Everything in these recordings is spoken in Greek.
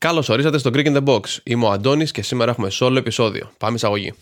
Καλώς ορίσατε στο Greek in the Box. Είμαι ο Αντώνης και σήμερα έχουμε solo επεισόδιο. Πάμε εισαγωγή.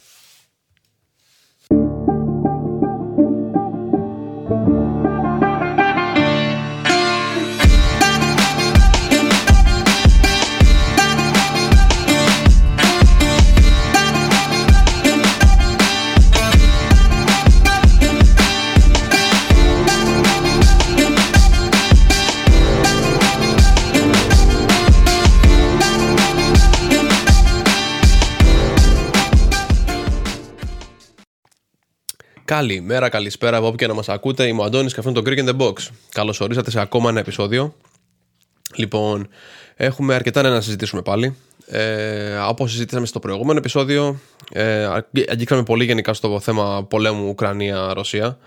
Καλημέρα, καλησπέρα από όπου και να μας ακούτε. Είμαι ο Αντώνης και αυτό είναι το Greek in the Box. Καλώς ορίσατε σε ακόμα ένα επεισόδιο. Λοιπόν, έχουμε αρκετά να συζητήσουμε πάλι. Ε, Όπω συζητήσαμε στο προηγούμενο επεισόδιο, ε, αγγίξαμε πολύ γενικά στο θέμα πολέμου Ουκρανία-Ρωσία.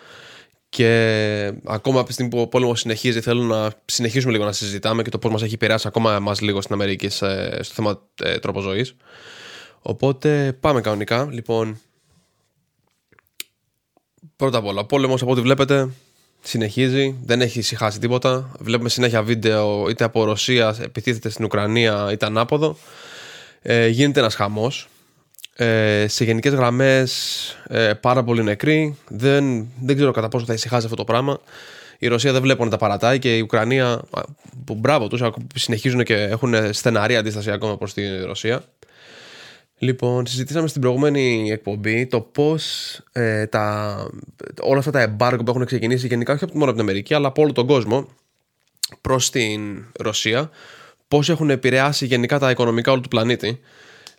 Και ακόμα από τη στιγμή που ο πόλεμος συνεχίζει, θέλω να συνεχίσουμε λίγο να συζητάμε και το πώς μας έχει επηρεάσει ακόμα εμά λίγο στην Αμερική στο θέμα ε, τρόπος ζωής. Οπότε πάμε κανονικά. Λοιπόν, Πρώτα απ' όλα, ο πόλεμος από ό,τι βλέπετε συνεχίζει, δεν έχει ησυχάσει τίποτα. Βλέπουμε συνέχεια βίντεο είτε από Ρωσία επιτίθεται στην Ουκρανία είτε ανάποδο. Ε, γίνεται ένας χαμός. Ε, σε γενικές γραμμές ε, πάρα πολύ νεκροί. Δεν, δεν ξέρω κατά πόσο θα ησυχάσει αυτό το πράγμα. Η Ρωσία δεν βλέπω να τα παρατάει και η Ουκρανία, που μπράβο τους, συνεχίζουν και έχουν στεναρή αντίσταση ακόμα προς τη Ρωσία. Λοιπόν, συζητήσαμε στην προηγούμενη εκπομπή το πώς ε, όλα αυτά τα εμπάργκο που έχουν ξεκινήσει γενικά όχι μόνο από την Αμερική αλλά από όλο τον κόσμο προς την Ρωσία, πώς έχουν επηρεάσει γενικά τα οικονομικά όλου του πλανήτη.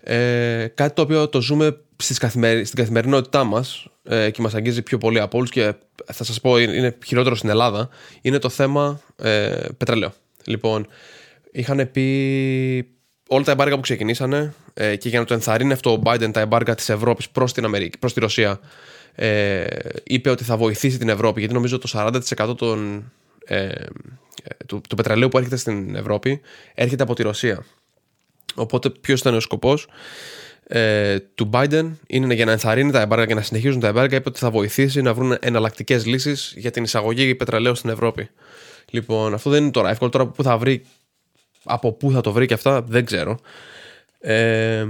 Ε, κάτι το οποίο το ζούμε στις καθημερι... στην καθημερινότητά μας ε, και μας αγγίζει πιο πολύ από όλους και θα σας πω είναι χειρότερο στην Ελλάδα, είναι το θέμα ε, πετρελαίου. Λοιπόν, είχαν πει όλα τα εμπάργα που ξεκινήσανε ε, και για να το ενθαρρύνει αυτό ο Biden τα εμπάργα της Ευρώπης προς την Αμερική, προς τη Ρωσία, ε, είπε ότι θα βοηθήσει την Ευρώπη γιατί νομίζω το 40% των, ε, του, του πετρελαίου που έρχεται στην Ευρώπη έρχεται από τη Ρωσία. Οπότε, ποιος ήταν ο σκοπός ε, του Biden είναι για να ενθαρρύνει τα εμπάργα και να συνεχίζουν τα εμπάργα. Είπε ότι θα βοηθήσει να βρουν εναλλακτικές λύσεις για την εισαγωγή πετρελαίου στην Ευρώπη. Λοιπόν, αυτό δεν είναι τώρα εύκολο. Τώρα που θα βρει από πού θα το βρει και αυτά δεν ξέρω. Ε,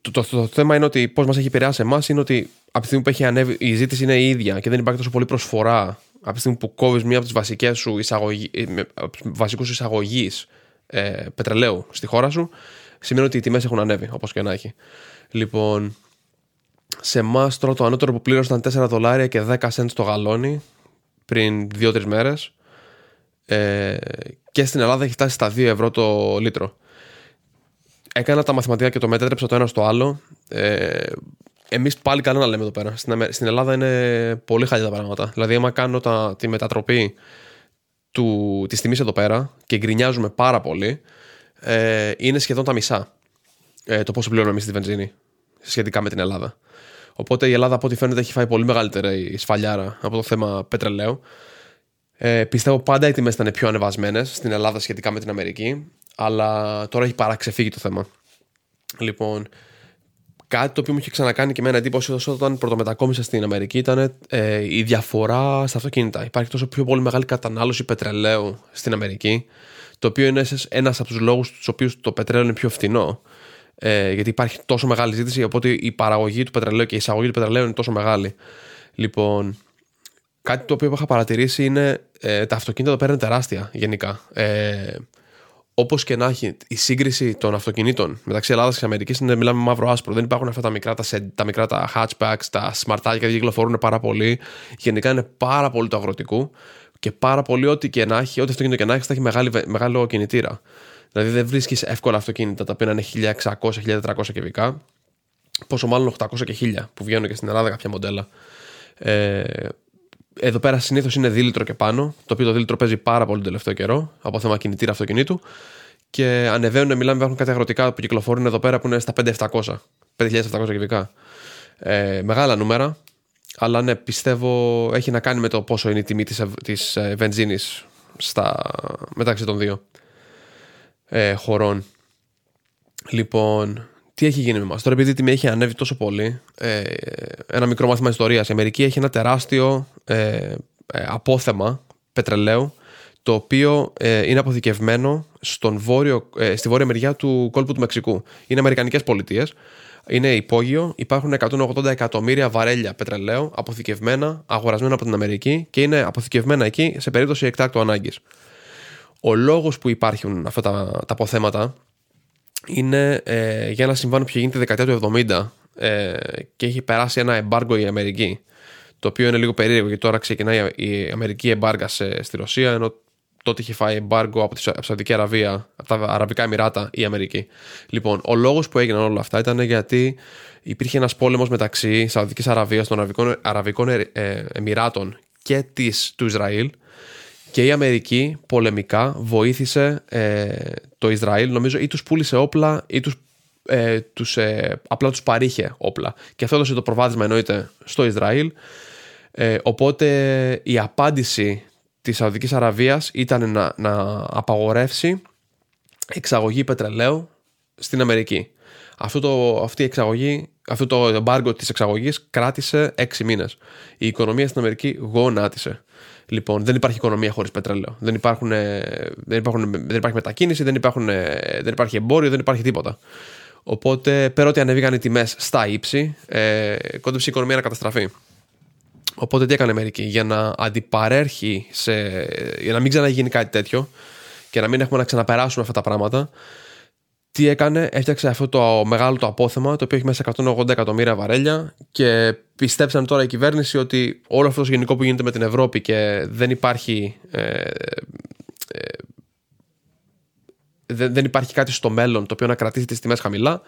το, το, το, θέμα είναι ότι πώς μας έχει επηρεάσει εμάς είναι ότι από τη στιγμή που έχει ανέβει, η ζήτηση είναι η ίδια και δεν υπάρχει τόσο πολύ προσφορά από τη στιγμή που κόβεις μία από τις βασικές σου εισαγωγή, ε, βασικούς εισαγωγή ε, πετρελαίου στη χώρα σου, σημαίνει ότι οι τιμές έχουν ανέβει, όπως και να έχει. Λοιπόν, σε εμάς τώρα το ανώτερο που πλήρωσαν 4 δολάρια και 10 cents το γαλόνι πριν 2-3 μέρες. Ε, και στην Ελλάδα έχει φτάσει στα 2 ευρώ το λίτρο. Έκανα τα μαθηματικά και το μετέτρεψα το ένα στο άλλο. Ε, Εμείς πάλι καλά να λέμε εδώ πέρα. Στην, στην Ελλάδα είναι πολύ χαλιά τα πράγματα. Δηλαδή, άμα κάνω τα, τη μετατροπή του, της τιμής εδώ πέρα και γκρινιάζουμε πάρα πολύ, ε, είναι σχεδόν τα μισά ε, το πόσο πληρώνουμε εμείς τη βενζίνη σχετικά με την Ελλάδα. Οπότε η Ελλάδα, από ό,τι φαίνεται, έχει φάει πολύ μεγαλύτερη σφαλιάρα από το θέμα πετρελαίου. Ε, πιστεύω πάντα οι τιμές ήταν πιο ανεβασμένες στην Ελλάδα σχετικά με την Αμερική, αλλά τώρα έχει παραξεφύγει το θέμα. Λοιπόν, κάτι το οποίο μου είχε ξανακάνει και εμένα εντύπωση όταν πρωτομετακόμισα στην Αμερική ήταν ε, η διαφορά στα αυτοκίνητα. Υπάρχει τόσο πιο πολύ μεγάλη κατανάλωση πετρελαίου στην Αμερική, το οποίο είναι ένας από τους λόγους τους οποίους το πετρέλαιο είναι πιο φθηνό. Ε, γιατί υπάρχει τόσο μεγάλη ζήτηση, οπότε η παραγωγή του πετρελαίου και η εισαγωγή του πετρελαίου είναι τόσο μεγάλη. Λοιπόν, Κάτι το οποίο είχα παρατηρήσει είναι ε, τα αυτοκίνητα εδώ πέρα είναι τεράστια γενικά. Ε, Όπως και να έχει, η σύγκριση των αυτοκινήτων μεταξύ Ελλάδας και Αμερικής είναι μιλάμε μαύρο-άσπρο. Δεν υπάρχουν αυτά τα μικρά τα, τα, μικρά, τα hatchbacks, τα σμαρτάκια που κυκλοφορούν πάρα πολύ. Γενικά είναι πάρα πολύ το αγροτικού και πάρα πολύ ό,τι και να έχει, ό,τι αυτοκίνητο και να έχει, θα έχει μεγάλη, μεγάλο κινητήρα. Δηλαδή δεν βρίσκεις εύκολα αυτοκίνητα τα οποία είναι 1600-1400 κυβικά. Πόσο μάλλον 800 και 1000 που βγαίνουν και στην Ελλάδα κάποια μοντέλα. Ε, εδώ πέρα συνήθως είναι δίλητρο και πάνω, το οποίο το δίλητρο παίζει πάρα πολύ τον τελευταίο καιρό από θέμα κινητήρα αυτοκινήτου. Και ανεβαίνουν, μιλάμε, υπάρχουν κάτι αγροτικά που κυκλοφορούν εδώ πέρα που είναι στα 5700, 5700 κυβικά. Ε, μεγάλα νούμερα, αλλά ναι, πιστεύω έχει να κάνει με το πόσο είναι η τιμή της, της ε, βενζίνης στα, μεταξύ των δύο ε, χωρών. Λοιπόν, τι έχει γίνει με εμά. Τώρα, επειδή η τιμή έχει ανέβει τόσο πολύ, ε, ένα μικρό μάθημα ιστορίας. Η Αμερική έχει ένα τεράστιο ε, ε, απόθεμα πετρελαίου, το οποίο ε, είναι αποθηκευμένο στον βόρειο, ε, στη βόρεια μεριά του κόλπου του Μεξικού. Είναι Αμερικανικές πολιτείες, είναι υπόγειο, υπάρχουν 180 εκατομμύρια βαρέλια πετρελαίου αποθηκευμένα, αγορασμένα από την Αμερική και είναι αποθηκευμένα εκεί σε περίπτωση εκτάκτου ανάγκης. Ο λόγος που υπάρχουν αυτά τα, τα αποθέματα είναι ε, για ένα συμβάν που γίνεται τη δεκαετία του 70 ε, και έχει περάσει ένα εμπάργκο η Αμερική. Το οποίο είναι λίγο περίεργο γιατί τώρα ξεκινάει η Αμερική εμπάργα στη Ρωσία, ενώ τότε είχε φάει εμπάργκο από τη Σαουδική Αραβία, από τα Αραβικά Εμμυράτα η Αμερική. Λοιπόν, ο λόγος που έγιναν όλα αυτά ήταν γιατί υπήρχε ένας πόλεμος μεταξύ Σαουδικής Αραβίας, των Αραβικών, Αραβικών ε, Εμμυράτων και της, του Ισραήλ και η Αμερική πολεμικά βοήθησε ε, το Ισραήλ, νομίζω, ή τους πούλησε όπλα ή τους, ε, τους, ε, απλά τους παρήχε όπλα. Και αυτό έδωσε το προβάδισμα εννοείται στο Ισραήλ. Ε, οπότε η απάντηση της Σαουδικής Αραβίας ήταν να, να απαγορεύσει εξαγωγή πετρελαίου στην Αμερική. Αυτό το, αυτή η εξαγωγή, αυτό το εμπάργκο της εξαγωγής κράτησε έξι μήνες. Η οικονομία στην Αμερική γονάτισε. Λοιπόν, δεν υπάρχει οικονομία χωρίς πετρέλαιο. Δεν, υπάρχουν, δεν, υπάρχουν, δεν υπάρχει μετακίνηση, δεν, υπάρχουν, δεν υπάρχει εμπόριο, δεν υπάρχει τίποτα. Οπότε, πέρα ότι ανέβηκαν οι τιμές στα ύψη, ε, κόντεψε η οικονομία να καταστραφεί. Οπότε, τι έκανε η Αμερική, για να αντιπαρέρχει, σε, για να μην ξαναγίνει κάτι τέτοιο και να μην έχουμε να ξαναπεράσουμε αυτά τα πράγματα, τι έκανε, έφτιαξε αυτό το μεγάλο το απόθεμα, το οποίο έχει μέσα 180 εκατομμύρια βαρέλια και πιστέψαν τώρα η κυβέρνηση ότι όλο αυτός το γενικό που γίνεται με την Ευρώπη και δεν υπάρχει. Ε, ε, δεν, δεν υπάρχει κάτι στο μέλλον το οποίο να κρατήσει τις τιμές χαμηλά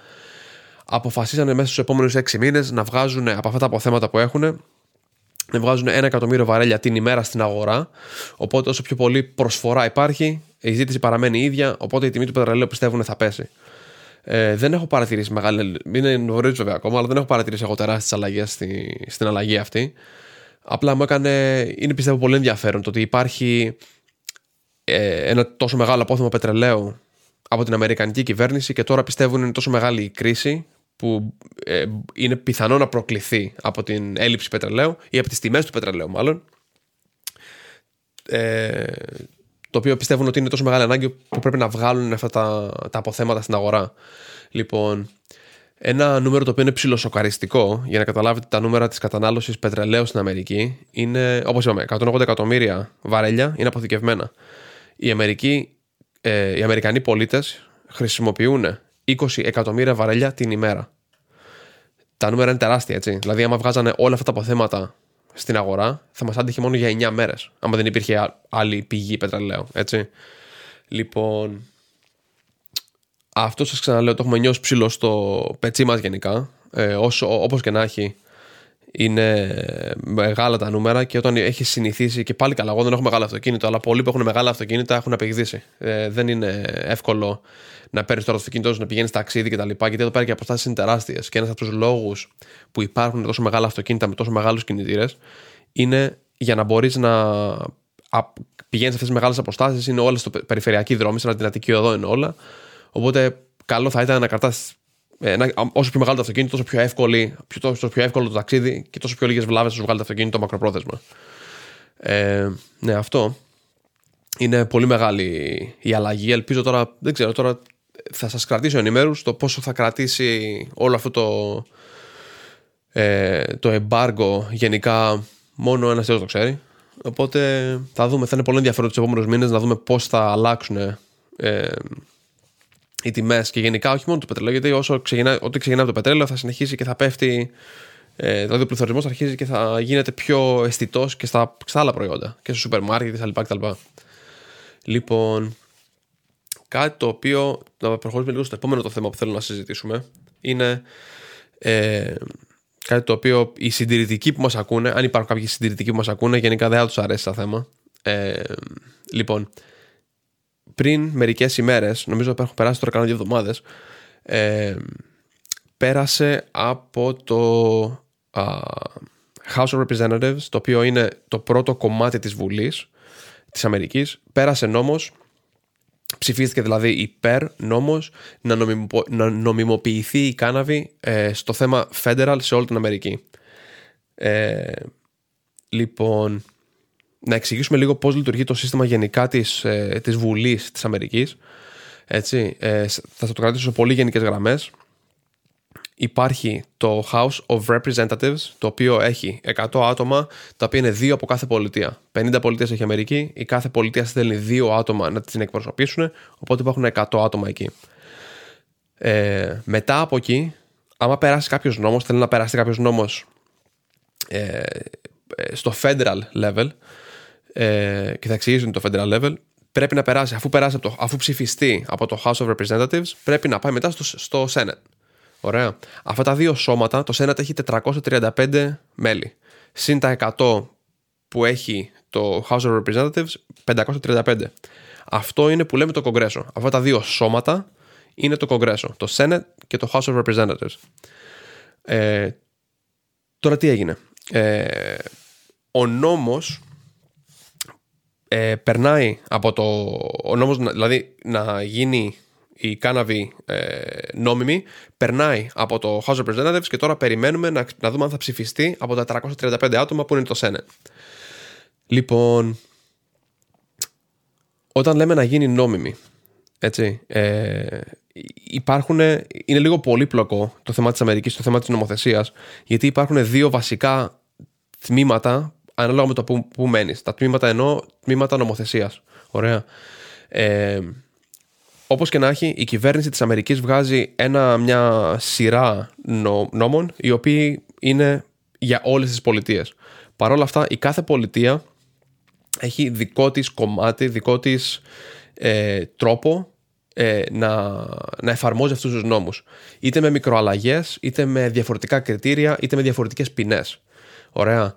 αποφασίσανε μέσα στους επόμενους 6 μήνες να βγάζουν από αυτά τα αποθέματα που έχουν να βγάζουν ένα εκατομμύριο βαρέλια την ημέρα στην αγορά οπότε όσο πιο πολύ προσφορά υπάρχει η ζήτηση παραμένει ίδια, οπότε η τιμή του πετρελαίου πιστεύουν θα πέσει. Ε, δεν έχω παρατηρήσει μεγάλη. Είναι νωρίς βέβαια ακόμα, αλλά δεν έχω παρατηρήσει εγώ τεράστιες αλλαγές στη, στην αλλαγή αυτή. Απλά μου έκανε. Είναι πιστεύω πολύ ενδιαφέρον το ότι υπάρχει ε, ένα τόσο μεγάλο απόθεμα πετρελαίου από την Αμερικανική κυβέρνηση και τώρα πιστεύουν είναι τόσο μεγάλη η κρίση που ε, είναι πιθανό να προκληθεί από την έλλειψη πετρελαίου ή από τις τιμές του πετρελαίου μάλλον ε, το οποίο πιστεύουν ότι είναι τόσο μεγάλη ανάγκη που πρέπει να βγάλουν αυτά τα, τα αποθέματα στην αγορά. Λοιπόν, ένα νούμερο το οποίο είναι ψηλοσοκαριστικό για να καταλάβετε τα νούμερα της κατανάλωσης πετρελαίου στην Αμερική είναι, όπως είπαμε, 180 εκατομμύρια βαρέλια είναι αποθηκευμένα. Οι, Αμερικοί, ε, οι Αμερικανοί πολίτες χρησιμοποιούν 20 εκατομμύρια βαρέλια την ημέρα. Τα νούμερα είναι τεράστια, έτσι. Δηλαδή, άμα βγάζανε όλα αυτά τα αποθέματα στην αγορά θα μας άντυχε μόνο για 9 μέρες. Άμα δεν υπήρχε άλλη πηγή πετρελαίου. Έτσι. Λοιπόν. Αυτό σας ξαναλέω, το έχουμε νιώσει ψηλό στο πετσί μας γενικά. Ε, Όπως και να έχει, είναι μεγάλα τα νούμερα και όταν έχει συνηθίσει και πάλι καλά, εγώ δεν έχω μεγάλο αυτοκίνητο, αλλά πολλοί που έχουν μεγάλα αυτοκίνητα έχουν απεγδίσει. Ε, δεν είναι εύκολο να παίρνεις το αυτοκίνητό σου, να πηγαίνεις ταξίδι κτλ. Γιατί εδώ πέρα και οι αποστάσεις είναι τεράστιες. Και ένας από τους λόγους που υπάρχουν τόσο μεγάλα αυτοκίνητα με τόσο μεγάλους κινητήρες είναι για να μπορείς να πηγαίνεις σε αυτές τις μεγάλες αποστάσεις. Είναι όλες στο περιφερειακή δρόμη, σε ένα δυνατική οδό είναι όλα. Οπότε καλό θα ήταν να κρατάς ε, όσο πιο μεγάλο το αυτοκίνητο, τόσο πιο, εύκολη, τόσο πιο εύκολο το ταξίδι και τόσο πιο λίγες βλάβες σου βγάλει το αυτοκίνητο μακροπρόθεσμα. Ε, ναι, αυτό. Είναι πολύ μεγάλη η αλλαγή. Ελπίζω τώρα, δεν ξέρω, τώρα θα σας κρατήσω ενημέρους το πόσο θα κρατήσει όλο αυτό το, ε, το εμπάργκο γενικά μόνο ένας θεός το ξέρει. Οπότε θα δούμε, θα είναι πολύ ενδιαφέρον τους επόμενους μήνες να δούμε πώς θα αλλάξουν ε, οι τιμές και γενικά όχι μόνο το πετρέλαιο. Γιατί όσο ξεκινά, ό,τι ξεκινάει από το πετρέλαιο θα συνεχίσει και θα πέφτει. Ε, δηλαδή ο πληθωρισμός θα αρχίζει και θα γίνεται πιο αισθητός και στα, στα άλλα προϊόντα. Και στο σούπερ μάρκετ κτλ. Λοιπόν, κάτι το οποίο. Να προχωρήσουμε λίγο στο επόμενο το θέμα που θέλω να συζητήσουμε. Είναι ε, κάτι το οποίο οι συντηρητικοί που μας ακούνε, αν υπάρχουν κάποιοι συντηρητικοί που μας ακούνε, γενικά δεν θα τους αρέσει το θέμα. Ε, λοιπόν, πριν μερικές ημέρες, νομίζω ότι έχουν περάσει τώρα κάνα δύο εβδομάδες, ε, πέρασε από το House of Representatives, το οποίο είναι το πρώτο κομμάτι της Βουλής της Αμερικής, πέρασε νόμος Ψηφίστηκε δηλαδή υπέρ νόμος να, να νομιμοποιηθεί η κάναβη ε, στο θέμα federal σε όλη την Αμερική. Ε, λοιπόν, να εξηγήσουμε λίγο πώς λειτουργεί το σύστημα γενικά της, ε, της Βουλής της Αμερικής. Έτσι, ε, θα το κρατήσω σε πολύ γενικές γραμμές. Υπάρχει το House of Representatives, το οποίο έχει 100 άτομα, τα οποία είναι δύο από κάθε πολιτεία. 50 πολιτείες έχει η Αμερική, η κάθε πολιτεία στέλνει δύο άτομα να την εκπροσωπήσουν, οπότε υπάρχουν 100 άτομα εκεί. Ε, μετά από εκεί, άμα περάσει κάποιος νόμος, θέλει να περάσει κάποιος νόμος ε, στο federal level, ε, και θα εξηγήσουν το federal level, πρέπει να περάσει, αφού, περάσει από το, αφού ψηφιστεί από το House of Representatives, πρέπει να πάει μετά στο, στο Senate. Ωραία. Αυτά τα δύο σώματα, το Senate έχει 435 μέλη. Συν τα 100 που έχει το House of Representatives, 535. Αυτό είναι που λέμε το Κογκρέσο. Αυτά τα δύο σώματα είναι το Κογκρέσο. Το Senate και το House of Representatives. Ε, τώρα τι έγινε. Ε, ο νόμος ε, περνάει από το. Ο νόμος, δηλαδή να γίνει η κάναβη ε, νόμιμη, περνάει από το House of Representatives και τώρα περιμένουμε να, να δούμε αν θα ψηφιστεί από τα 335 άτομα που είναι το Senate. Λοιπόν, όταν λέμε να γίνει νόμιμη, έτσι, ε, υπάρχουν, είναι λίγο πολύπλοκο το θέμα της Αμερικής, το θέμα της νομοθεσίας, γιατί υπάρχουν δύο βασικά τμήματα ανάλογα με το που, που μένεις. Τα τμήματα ενώ τμήματα νομοθεσίας. Ωραία. Ε, Όπως και να έχει, η κυβέρνηση της Αμερικής βγάζει ένα, μια σειρά νόμων οι οποίοι είναι για όλες τις πολιτείες. Παρ' όλα αυτά, η κάθε πολιτεία έχει δικό της κομμάτι, δικό της ε, τρόπο ε, να, να εφαρμόζει αυτούς τους νόμους. Είτε με μικροαλλαγές, είτε με διαφορετικά κριτήρια, είτε με διαφορετικές ποινές. Ωραία.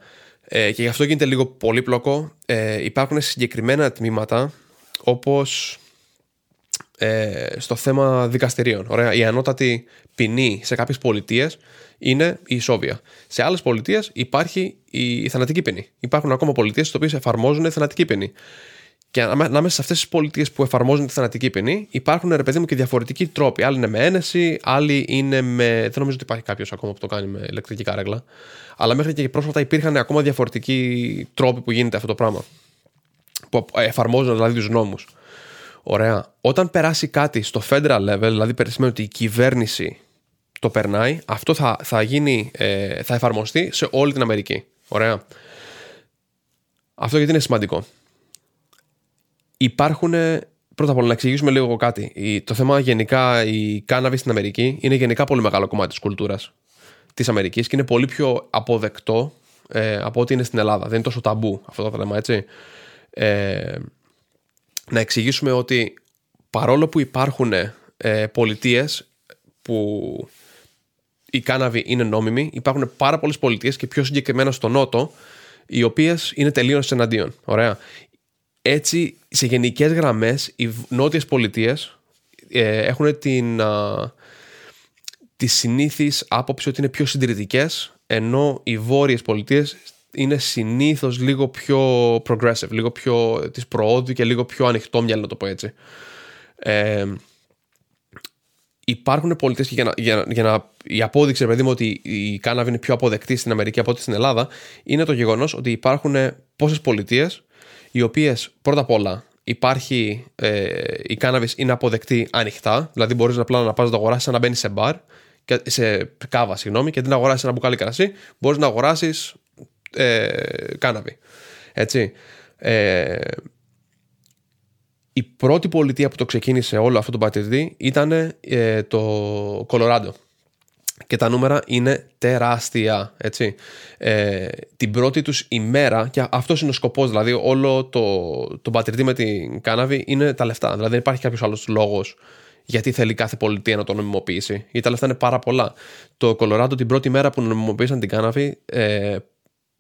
Ε, και γι' αυτό γίνεται λίγο πολύπλοκο. Ε, υπάρχουν συγκεκριμένα τμήματα όπως ε, στο θέμα δικαστηρίων. Ωραία. Η ανώτατη ποινή σε κάποιες πολιτείες είναι η ισόβια. Σε άλλες πολιτείες υπάρχει η θανατική ποινή. Υπάρχουν ακόμα πολιτείες στις οποίες εφαρμόζουν θανατική ποινή. Και ανάμεσα σε αυτές τις πολιτείες που εφαρμόζουν τη θανατική ποινή, υπάρχουν ρε παιδί μου και διαφορετικοί τρόποι. Άλλοι είναι με ένεση, άλλοι είναι με. Δεν νομίζω ότι υπάρχει κάποιος ακόμα που το κάνει με ηλεκτρική κάρεγλα. Αλλά μέχρι και πρόσφατα υπήρχαν ακόμα διαφορετικοί τρόποι που γίνεται αυτό το πράγμα. Που εφαρμόζουν δηλαδή τους νόμους. Ωραία. Όταν περάσει κάτι στο federal level, δηλαδή σημαίνει ότι η κυβέρνηση το περνάει, αυτό θα, θα, γίνει, ε, θα εφαρμοστεί σε όλη την Αμερική. Ωραία. Αυτό γιατί είναι σημαντικό. Υπάρχουν. Πρώτα απ' όλα, να εξηγήσουμε λίγο κάτι. Το θέμα γενικά, η κάναβη στην Αμερική είναι γενικά πολύ μεγάλο κομμάτι της κουλτούρας της Αμερικής και είναι πολύ πιο αποδεκτό ε, από ό,τι είναι στην Ελλάδα. Δεν είναι τόσο ταμπού αυτό το θέμα, έτσι. Ε, να εξηγήσουμε ότι παρόλο που υπάρχουν ε, πολιτείες που η κάναβη είναι νόμιμη, υπάρχουν πάρα πολλές πολιτείες και πιο συγκεκριμένα στο Νότο, οι οποίες είναι τελείως εναντίον. Ωραία. Έτσι, σε γενικές γραμμές, οι νότιες πολιτείες ε, έχουν την, α, τη συνήθις άποψη ότι είναι πιο συντηρητικές, ενώ οι βόρειες πολιτείες είναι συνήθως λίγο πιο progressive, λίγο πιο τη προόδου και λίγο πιο ανοιχτόμυαλο, να το πω έτσι. Ε, υπάρχουν πολιτείες και για να, για, για να η απόδειξη, παιδί μου, ότι η κάναβη είναι πιο αποδεκτή στην Αμερική από ό,τι στην Ελλάδα, είναι το γεγονός ότι υπάρχουν πόσες πολιτείες οι οποίες πρώτα απ' όλα υπάρχει ε, η κάναβη είναι αποδεκτή ανοιχτά, δηλαδή μπορείς να απλά να πας να το αγοράσεις να μπαίνεις σε μπαρ, σε κάβα, συγγνώμη, και αντί να αγοράσεις ένα μπουκάλι κρασί, μπορείς να αγοράσεις ε, κάναβη. Έτσι. Ε, η πρώτη πολιτεία που το ξεκίνησε όλο αυτό το πατηρτή ήταν ε, το Κολοράντο και τα νούμερα είναι τεράστια. Έτσι. Ε, την πρώτη τους ημέρα, και αυτός είναι ο σκοπός, δηλαδή όλο το, το πατριτή με την κάναβη είναι τα λεφτά. Δηλαδή δεν υπάρχει κάποιος άλλος λόγος γιατί θέλει κάθε πολιτεία να το νομιμοποιήσει. Γιατί τα λεφτά είναι πάρα πολλά. Το Κολοράντο την πρώτη μέρα που νομιμοποίησαν την κάναβη, ε,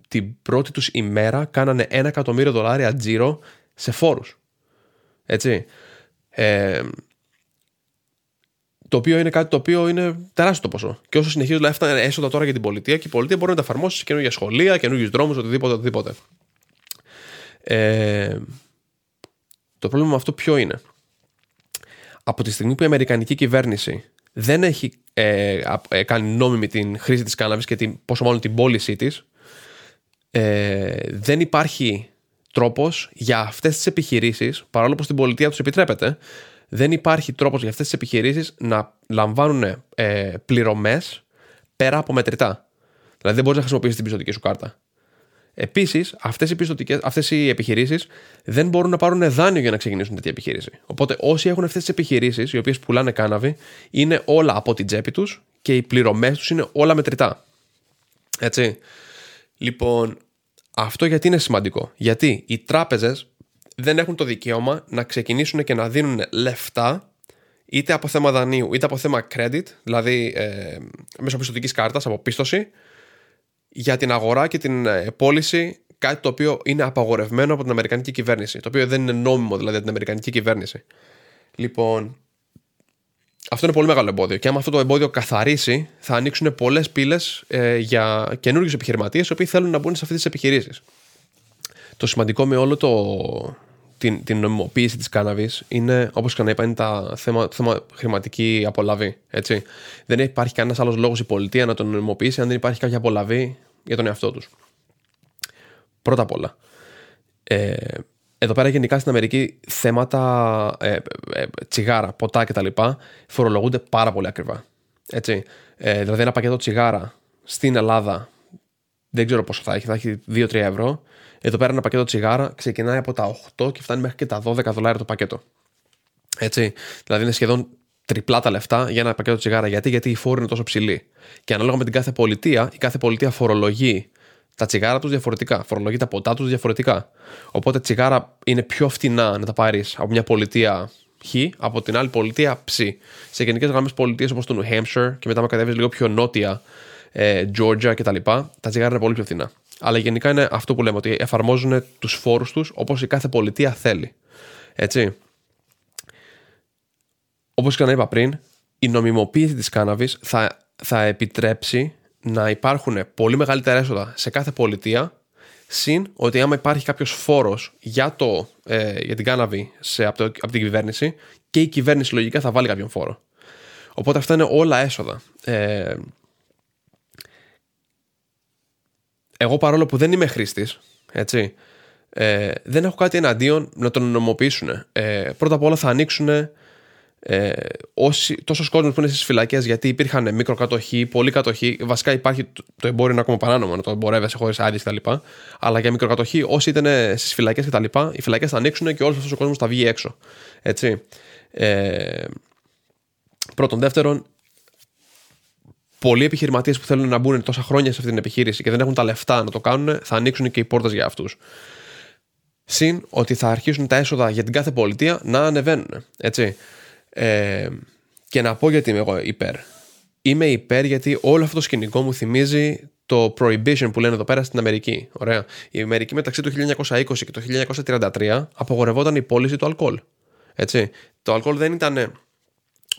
την πρώτη τους ημέρα κάνανε ένα εκατομμύριο δολάρια τζίρο σε φόρους. Έτσι. Ε, το οποίο είναι κάτι το οποίο είναι τεράστιο το ποσό. Και όσο συνεχίζουν να έφτανε έσοδα τώρα για την πολιτεία και η πολιτεία μπορεί να τα εφαρμόσει σε καινούργια σχολεία, καινούργιους δρόμους, οτιδήποτε, οτιδήποτε. Ε, το πρόβλημα με αυτό ποιο είναι; Από τη στιγμή που η Αμερικανική κυβέρνηση δεν έχει ε, ε, κάνει νόμιμη την χρήση της κάναβης και την, πόσο μάλλον την πώλησή της, ε, δεν υπάρχει τρόπος για αυτές τις επιχειρήσεις, παρόλο που στην πολιτεία τους επιτρέπεται, δεν υπάρχει τρόπος για αυτές τις επιχειρήσεις να λαμβάνουν ε, πληρωμές πέρα από μετρητά. Δηλαδή δεν μπορείς να χρησιμοποιήσεις την πιστοτική σου κάρτα. Επίσης, αυτές οι, αυτές οι επιχειρήσεις δεν μπορούν να πάρουν δάνειο για να ξεκινήσουν τέτοια επιχείρηση. Οπότε, όσοι έχουν αυτές τις επιχειρήσεις, οι οποίες πουλάνε κάναβη, είναι όλα από την τσέπη τους και οι πληρωμές τους είναι όλα μετρητά. Έτσι. Λοιπόν, αυτό γιατί είναι σημαντικό. Γιατί οι τράπεζες δεν έχουν το δικαίωμα να ξεκινήσουν και να δίνουν λεφτά είτε από θέμα δανείου είτε από θέμα credit, δηλαδή ε, μέσω πιστοτική κάρτας, από πίστοση, για την αγορά και την ε, πώληση κάτι το οποίο είναι απαγορευμένο από την Αμερικανική κυβέρνηση. Το οποίο δεν είναι νόμιμο δηλαδή από την Αμερικανική κυβέρνηση. Λοιπόν, αυτό είναι πολύ μεγάλο εμπόδιο. Και άμα αυτό το εμπόδιο καθαρίσει, θα ανοίξουν πολλές πύλες ε, για καινούριους επιχειρηματίες οι οποίοι θέλουν να μπουν σε αυτές τις επιχειρήσεις. Το σημαντικό με όλο το, την, την νομιμοποίηση της κάναβη είναι, όπως ξαναείπα, είναι τα θέμα, το θέμα χρηματική απολαβή. Έτσι. Δεν υπάρχει κανένας άλλος λόγος η πολιτεία να τον νομιμοποιήσει αν δεν υπάρχει κάποια απολαβή για τον εαυτό τους. Πρώτα απ' όλα. Ε, εδώ πέρα γενικά στην Αμερική θέματα ε, ε, τσιγάρα, ποτά κτλ. φορολογούνται πάρα πολύ ακριβά. Έτσι. Ε, δηλαδή ένα πακέτο τσιγάρα στην Ελλάδα δεν ξέρω πόσο θα έχει, θα έχει 2-3 ευρώ. Εδώ πέρα ένα πακέτο τσιγάρα ξεκινάει από τα 8 και φτάνει μέχρι και τα 12 δολάρια το πακέτο. Έτσι. Δηλαδή είναι σχεδόν τριπλά τα λεφτά για ένα πακέτο τσιγάρα. Γιατί, Γιατί η φόρη είναι τόσο ψηλή. Και ανάλογα με την κάθε πολιτεία, η κάθε πολιτεία φορολογεί τα τσιγάρα τους διαφορετικά, φορολογεί τα ποτά τους διαφορετικά. Οπότε τσιγάρα είναι πιο φτηνά να τα πάρεις από μια πολιτεία Χ, από την άλλη πολιτεία Ψ. Σε γενικές γραμμές πολιτείες όπως το New Hampshire και μετά με κατέβεις λίγο πιο νότια, ε, Georgia κτλ., τα τσιγάρα είναι πολύ πιο φθηνά. Αλλά γενικά είναι αυτό που λέμε, ότι εφαρμόζουν τους φόρους τους όπως η κάθε πολιτεία θέλει. Έτσι. Όπως και να είπα πριν, η νομιμοποίηση της κάναβης θα, θα επιτρέψει να υπάρχουν πολύ μεγαλύτερα έσοδα σε κάθε πολιτεία Συν ότι άμα υπάρχει κάποιος φόρος για, ε, για την κάναβη σε, από, το, από την κυβέρνηση και η κυβέρνηση λογικά θα βάλει κάποιον φόρο. Οπότε αυτά είναι όλα έσοδα. Ε, εγώ παρόλο που δεν είμαι χρήστης, έτσι, ε, δεν έχω κάτι εναντίον να τον νομοποιήσουν. Ε, πρώτα απ' όλα θα ανοίξουν ε, όσοι, τόσος κόσμος που είναι στις φυλακές γιατί υπήρχαν μικροκατοχοί, πολλοί κατοχοί βασικά υπάρχει το εμπόριο είναι ακόμα παράνομο να το εμπορεύεσαι χωρίς άδειες κτλ. Αλλά για μικροκατοχοί όσοι ήταν στις φυλακές κτλ οι φυλακές θα ανοίξουν και όλος αυτός ο κόσμος θα βγει έξω έτσι. Ε, πρώτον. Δεύτερον πολλοί επιχειρηματίες που θέλουν να μπουν τόσα χρόνια σε αυτή την επιχείρηση και δεν έχουν τα λεφτά να το κάνουν, θα ανοίξουν και οι πόρτες για αυτούς. Συν ότι θα αρχίσουν τα έσοδα για την κάθε πολιτεία να ανεβαίνουν. Έτσι. Ε, και να πω γιατί είμαι εγώ υπέρ. Είμαι υπέρ γιατί όλο αυτό το σκηνικό μου θυμίζει το prohibition που λένε εδώ πέρα στην Αμερική. Ωραία. Η Αμερική μεταξύ του 1920 και το 1933 απογορευόταν η πώληση του αλκοόλ. Έτσι. Το αλκοόλ δεν ήταν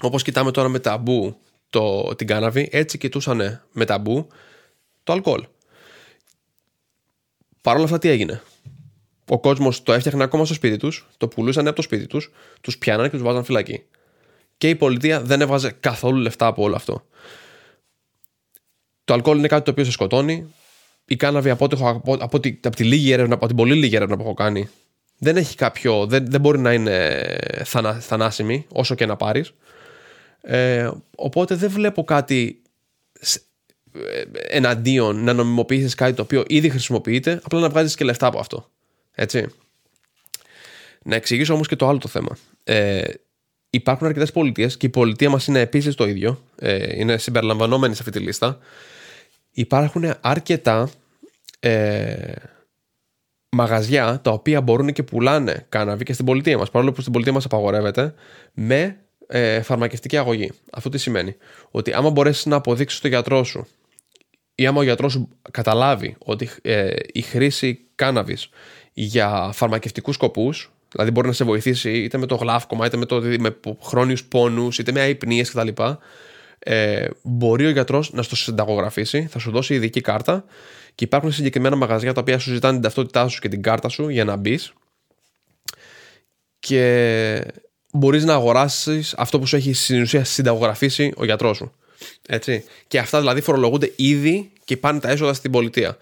όπως κοιτάμε τώρα με ταμπού το, την κάναβη, έτσι κοιτούσαν με ταμπού το αλκοόλ. Παρ' όλα αυτά τι έγινε. Ο κόσμος το έφτιαχνε ακόμα στο σπίτι τους, το πουλούσαν από το σπίτι τους, τους πιάνανε και τους βάζαν φυλακή και η πολιτεία δεν έβγαζε καθόλου λεφτά από όλο αυτό. Το αλκοόλ είναι κάτι το οποίο σε σκοτώνει. Η κάναβη από, από, από, από, τη, από τη λίγη έρευνα, από την πολύ λίγη έρευνα που έχω κάνει, δεν έχει κάποιο. Δεν, δεν μπορεί να είναι θανα, θανάσιμη όσο και να πάρεις. Ε, οπότε δεν βλέπω κάτι ε, εναντίον να νομιμοποιήσεις κάτι το οποίο ήδη χρησιμοποιείται, απλά να βγάζεις και λεφτά από αυτό. Έτσι. Να εξηγήσω όμως και το άλλο το θέμα. Ε, υπάρχουν αρκετές πολιτείες και η πολιτεία μας είναι επίσης το ίδιο. Ε, είναι συμπεριλαμβανόμενη σε αυτή τη λίστα. Υπάρχουν αρκετά ε, μαγαζιά τα οποία μπορούν και πουλάνε κάναβη και στην πολιτεία μας. Παρόλο που στην πολιτεία μας απαγορεύεται με ε, φαρμακευτική αγωγή. Αυτό τι σημαίνει; Ότι άμα μπορέσεις να αποδείξεις στο γιατρό σου ή άμα ο γιατρός σου καταλάβει ότι ε, η χρήση κάναβη για φαρμακευτικούς σκοπούς Δηλαδή μπορεί να σε βοηθήσει είτε με το γλάφκομα, είτε με, το, με χρόνιους πόνους, είτε με αϊπνίες κτλ. Ε, μπορεί ο γιατρός να στο συνταγογραφήσει, θα σου δώσει ειδική κάρτα και υπάρχουν συγκεκριμένα μαγαζιά τα οποία σου ζητάνε την ταυτότητά σου και την κάρτα σου για να μπεις. Και μπορείς να αγοράσεις αυτό που σου έχει στην ουσία συνταγογραφήσει ο γιατρός σου. Έτσι. Και αυτά δηλαδή φορολογούνται ήδη και πάνε τα έσοδα στην πολιτεία.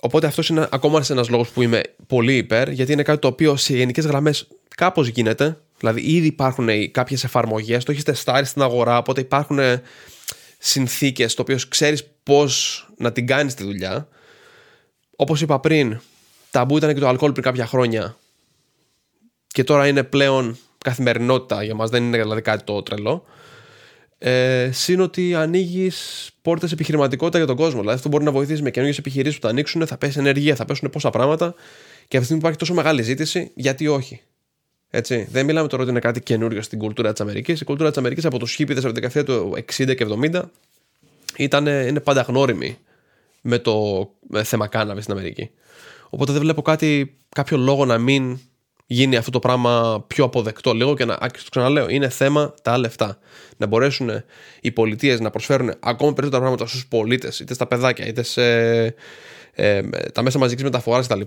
οπότε αυτός είναι ακόμα ένας λόγος που είμαι πολύ υπέρ, γιατί είναι κάτι το οποίο σε γενικές γραμμές κάπως γίνεται. Δηλαδή, ήδη υπάρχουν κάποιες εφαρμογές, το έχεις τεστάρει στην αγορά, οπότε υπάρχουν συνθήκες το οποίο ξέρεις πώς να την κάνεις τη δουλειά. Όπως είπα πριν, ταμπού ήταν και το αλκοόλ πριν κάποια χρόνια και τώρα είναι πλέον καθημερινότητα για μας, δεν είναι δηλαδή κάτι το τρελό. Ε, Συν ότι ανοίγεις πόρτες επιχειρηματικότητα για τον κόσμο. Δηλαδή, αυτό μπορεί να βοηθήσει με καινούργιες επιχειρήσεις που θα ανοίξουν, θα πέσει ενεργεία, θα πέσουν πόσα πράγματα. Και αυτή τη στιγμή υπάρχει τόσο μεγάλη ζήτηση, γιατί όχι. Έτσι. Δεν μιλάμε τώρα ότι είναι κάτι καινούριο στην κουλτούρα της Αμερικής. Η κουλτούρα της Αμερικής από τους χίπηδε από την δεκαετία του 60 και 70 ήταν, είναι πάντα γνώριμη με το θέμα κάναβη στην Αμερική. Οπότε δεν βλέπω κάτι, κάποιο λόγο να μην γίνει αυτό το πράγμα πιο αποδεκτό λίγο και να, και το ξαναλέω, είναι θέμα τα λεφτά. Να μπορέσουν οι πολιτείες να προσφέρουν ακόμα περισσότερα πράγματα στους πολίτες, είτε στα παιδάκια, είτε σε ε, τα μέσα μαζικής μεταφοράς κτλ.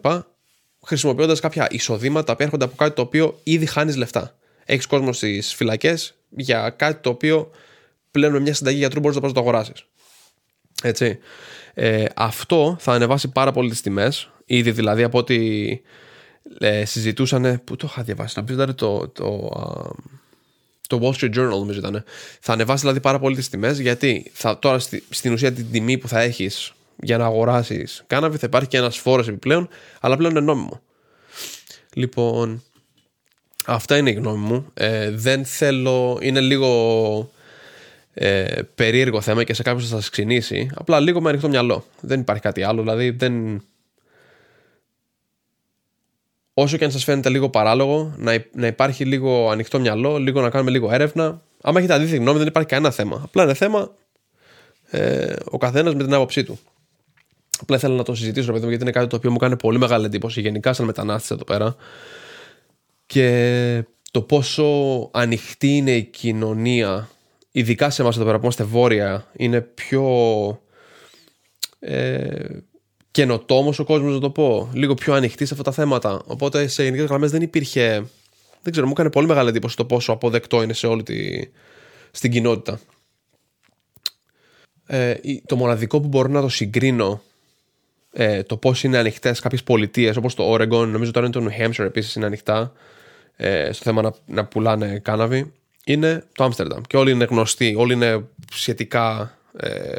Χρησιμοποιώντας κάποια εισοδήματα που έρχονται από κάτι το οποίο ήδη χάνεις λεφτά. Έχεις κόσμο στις φυλακές για κάτι το οποίο πλέον με μια συνταγή γιατρού μπορείς να πας να το αγοράσεις. Έτσι. Ε, αυτό θα ανεβάσει πάρα πολύ τις τιμές. Ήδη δηλαδή από ό,τι ε, συζητούσαν. Πού το είχα διαβάσει, να πεις ήταν το, το, το Wall Street Journal, νομίζω ήταν. Θα ανεβάσει δηλαδή πάρα πολύ τις τιμές γιατί θα, τώρα στη, στην ουσία την τιμή που θα έχεις για να αγοράσεις κάναβη θα υπάρχει και ένας φόρος επιπλέον, αλλά πλέον είναι νόμιμο. Λοιπόν, αυτά είναι η γνώμη μου. Ε, δεν θέλω. Είναι λίγο ε, περίεργο θέμα και σε κάποιον θα σας ξυνήσει. Απλά λίγο με ανοιχτό μυαλό. Δεν υπάρχει κάτι άλλο. Δηλαδή δεν όσο και αν σας φαίνεται λίγο παράλογο, να, να υπάρχει λίγο ανοιχτό μυαλό, λίγο να κάνουμε λίγο έρευνα. Άμα έχετε αντίθετη γνώμη, δεν υπάρχει κανένα θέμα. Απλά είναι θέμα ε, ο καθένας με την άποψή του. Απλά ήθελα να το συζητήσω, παιδί μου, γιατί είναι κάτι το οποίο μου κάνει πολύ μεγάλη εντύπωση γενικά σαν μετανάστη εδώ πέρα. Και το πόσο ανοιχτή είναι η κοινωνία, ειδικά σε εμάς εδώ πέρα που είμαστε βόρεια, είναι πιο. Ε, καινοτόμος ο κόσμος, να το πω. Λίγο πιο ανοιχτή σε αυτά τα θέματα. Οπότε σε γενικές γραμμές δεν υπήρχε. Δεν ξέρω, μου έκανε πολύ μεγάλη εντύπωση το πόσο αποδεκτό είναι σε όλη τη. στην κοινότητα. Ε, το μοναδικό που μπορώ να το συγκρίνω ε, το πώς είναι ανοιχτές κάποιες πολιτείες όπως το Oregon, νομίζω τώρα είναι το New Hampshire επίσης είναι ανοιχτά ε, στο θέμα να, να πουλάνε κάναβη, είναι το Άμστερνταμ. Και όλοι είναι γνωστοί, όλοι είναι σχετικά ε,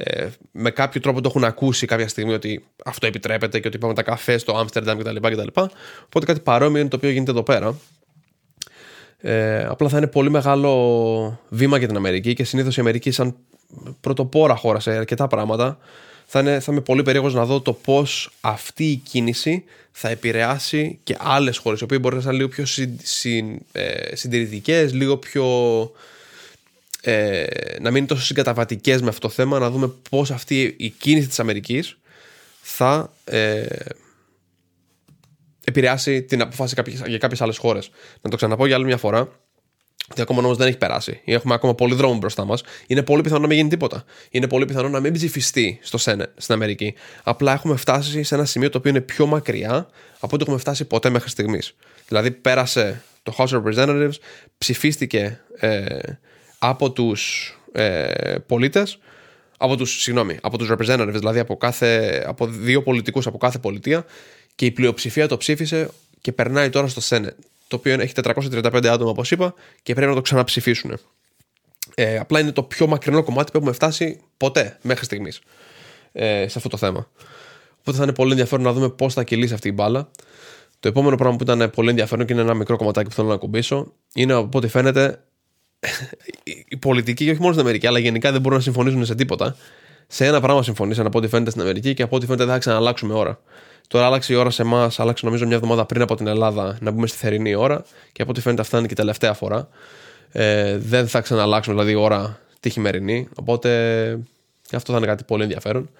ε, με κάποιο τρόπο το έχουν ακούσει κάποια στιγμή ότι αυτό επιτρέπεται και ότι πάμε τα καφέ στο Άμστερνταμ κτλ, κτλ. Οπότε κάτι παρόμοιο είναι το οποίο γίνεται εδώ πέρα. Ε, απλά θα είναι πολύ μεγάλο βήμα για την Αμερική και συνήθως η Αμερική, σαν πρωτοπόρα χώρα σε αρκετά πράγματα, θα, είναι, θα είμαι πολύ περίεργος να δω το πώς αυτή η κίνηση θα επηρεάσει και άλλες χώρες, οι οποίες μπορεί να είναι λίγο πιο συν, ε, συντηρητικές, λίγο πιο ε, να μην είναι τόσο συγκαταβατικές με αυτό το θέμα, να δούμε πώς αυτή η κίνηση της Αμερικής θα ε, επηρεάσει την αποφάση για κάποιες άλλες χώρες. Να το ξαναπώ για άλλη μια φορά. Ότι ακόμα όμω δεν έχει περάσει. Έχουμε ακόμα πολύ δρόμο μπροστά μας. Είναι πολύ πιθανό να μην γίνει τίποτα. Είναι πολύ πιθανό να μην ψηφιστεί στο Σένε στην Αμερική. Απλά έχουμε φτάσει σε ένα σημείο το οποίο είναι πιο μακριά από ό,τι έχουμε φτάσει ποτέ μέχρι στιγμής. Δηλαδή, πέρασε το House of Representatives, ψηφίστηκε ε, από τους ε, πολίτες από τους, συγγνώμη, από τους representatives, δηλαδή από, κάθε, από δύο πολιτικούς από κάθε πολιτεία και η πλειοψηφία το ψήφισε και περνάει τώρα στο Senate το οποίο έχει 435 άτομα όπως είπα και πρέπει να το ξαναψηφίσουν. Ε, απλά είναι το πιο μακρινό κομμάτι που έχουμε φτάσει ποτέ μέχρι στιγμής ε, σε αυτό το θέμα. Οπότε θα είναι πολύ ενδιαφέρον να δούμε πώς θα κυλήσει αυτή η μπάλα. Το επόμενο πράγμα που ήταν πολύ ενδιαφέρον και είναι ένα μικρό κομματάκι που θέλω να κουμπίσω είναι από ό,τι φαίνεται οι πολιτικοί, όχι μόνο στην Αμερική, αλλά γενικά δεν μπορούν να συμφωνήσουν σε τίποτα. Σε ένα πράγμα συμφωνήσαν από ό,τι φαίνεται στην Αμερική και από ό,τι φαίνεται δεν θα ξαναλλάξουμε ώρα. Τώρα άλλαξε η ώρα σε εμάς, άλλαξε νομίζω μια εβδομάδα πριν από την Ελλάδα να μπούμε στη θερινή ώρα και από ό,τι φαίνεται αυτά είναι και η τελευταία φορά. Ε, δεν θα ξαναλλάξουμε δηλαδή η ώρα τη χειμερινή. Οπότε αυτό θα είναι κάτι πολύ ενδιαφέρον.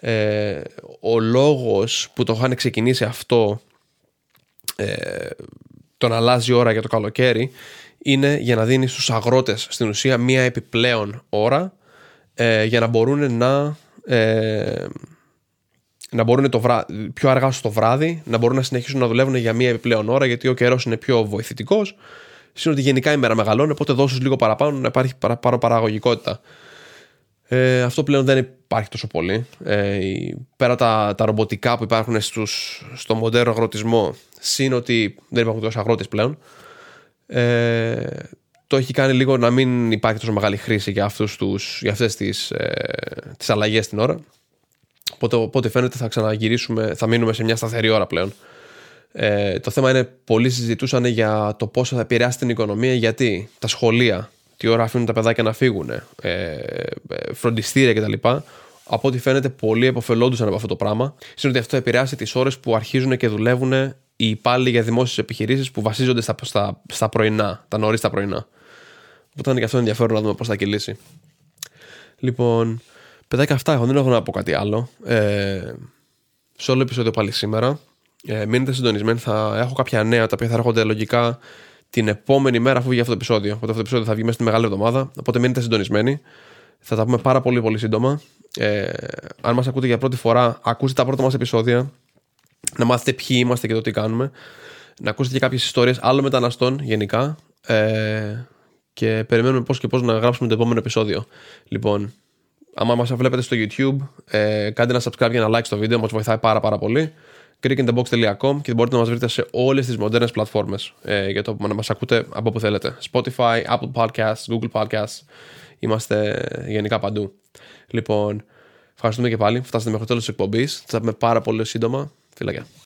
Ε, ο λόγος που το είχαν ξεκινήσει αυτό ε, τον αλλάζει ώρα για το καλοκαίρι είναι για να δίνει στους αγρότες στην ουσία μία επιπλέον ώρα ε, για να μπορούν να ε, να μπορούν το βράδυ, πιο αργά στο βράδυ να μπορούν να συνεχίσουν να δουλεύουν για μία επιπλέον ώρα γιατί ο καιρός είναι πιο βοηθητικός είναι ότι γενικά η μέρα μεγαλώνει οπότε δώσεις λίγο παραπάνω να υπάρχει παραπάνω παραγωγικότητα Ε, αυτό πλέον δεν υπάρχει τόσο πολύ. Ε, πέρα τα, τα ρομποτικά που υπάρχουν στους, στο μοντέρνο αγροτισμό, συν ότι δεν υπάρχουν τόσοι αγρότες πλέον, ε, το έχει κάνει λίγο να μην υπάρχει τόσο μεγάλη χρήση για, αυτούς τους, για αυτές τις, ε, τις αλλαγές στην ώρα. Οπότε, οπότε φαίνεται θα ξαναγυρίσουμε, θα μείνουμε σε μια σταθερή ώρα πλέον. Ε, το θέμα είναι πολλοί συζητούσαν για το πόσο θα επηρεάσει την οικονομία γιατί τα σχολεία τι ώρα αφήνουν τα παιδάκια να φύγουν, ε, ε, φροντιστήρια κτλ. Από ό,τι φαίνεται, πολλοί επωφελόντουσαν από αυτό το πράγμα. Είναι ότι αυτό επηρεάσει τις ώρες που αρχίζουν και δουλεύουν οι υπάλληλοι για δημόσιες επιχειρήσεις που βασίζονται στα, στα, στα πρωινά, τα νωρίς τα πρωινά. Οπότε είναι και αυτό ενδιαφέρον να δούμε πώς θα κυλήσει. Λοιπόν, παιδάκια αυτά έχω, δεν έχω να πω κάτι άλλο. Ε, σε όλο επεισόδιο πάλι σήμερα. Ε, μείνετε συντονισμένοι, θα έχω κάποια νέα τα οποία θα έρχονται λογικά την επόμενη μέρα αφού βγει αυτό το επεισόδιο. Οπότε αυτό το επεισόδιο θα βγει μέσα στη μεγάλη εβδομάδα. Οπότε μείνετε συντονισμένοι. Θα τα πούμε πάρα πολύ πολύ σύντομα. Ε, αν μας ακούτε για πρώτη φορά, ακούστε τα πρώτα μας επεισόδια. Να μάθετε ποιοι είμαστε και το τι κάνουμε. Να ακούσετε και κάποιες ιστορίες άλλων μεταναστών γενικά. Ε, και περιμένουμε πώς και πώς να γράψουμε το επόμενο επεισόδιο. Λοιπόν, άμα μας βλέπετε στο YouTube, ε, κάντε ένα subscribe και ένα like στο βίντεο, μας βοηθάει πάρα, πάρα πολύ creakinthebox.com και μπορείτε να μας βρείτε σε όλες τις μοντέρνες πλατφόρμες ε, για το να μας ακούτε από όπου θέλετε. Spotify, Apple Podcasts, Google Podcasts. Είμαστε γενικά παντού. Λοιπόν, ευχαριστούμε και πάλι. Φτάσατε μέχρι το τέλος της εκπομπής. Θα πούμε πάρα πολύ σύντομα. føler jeg.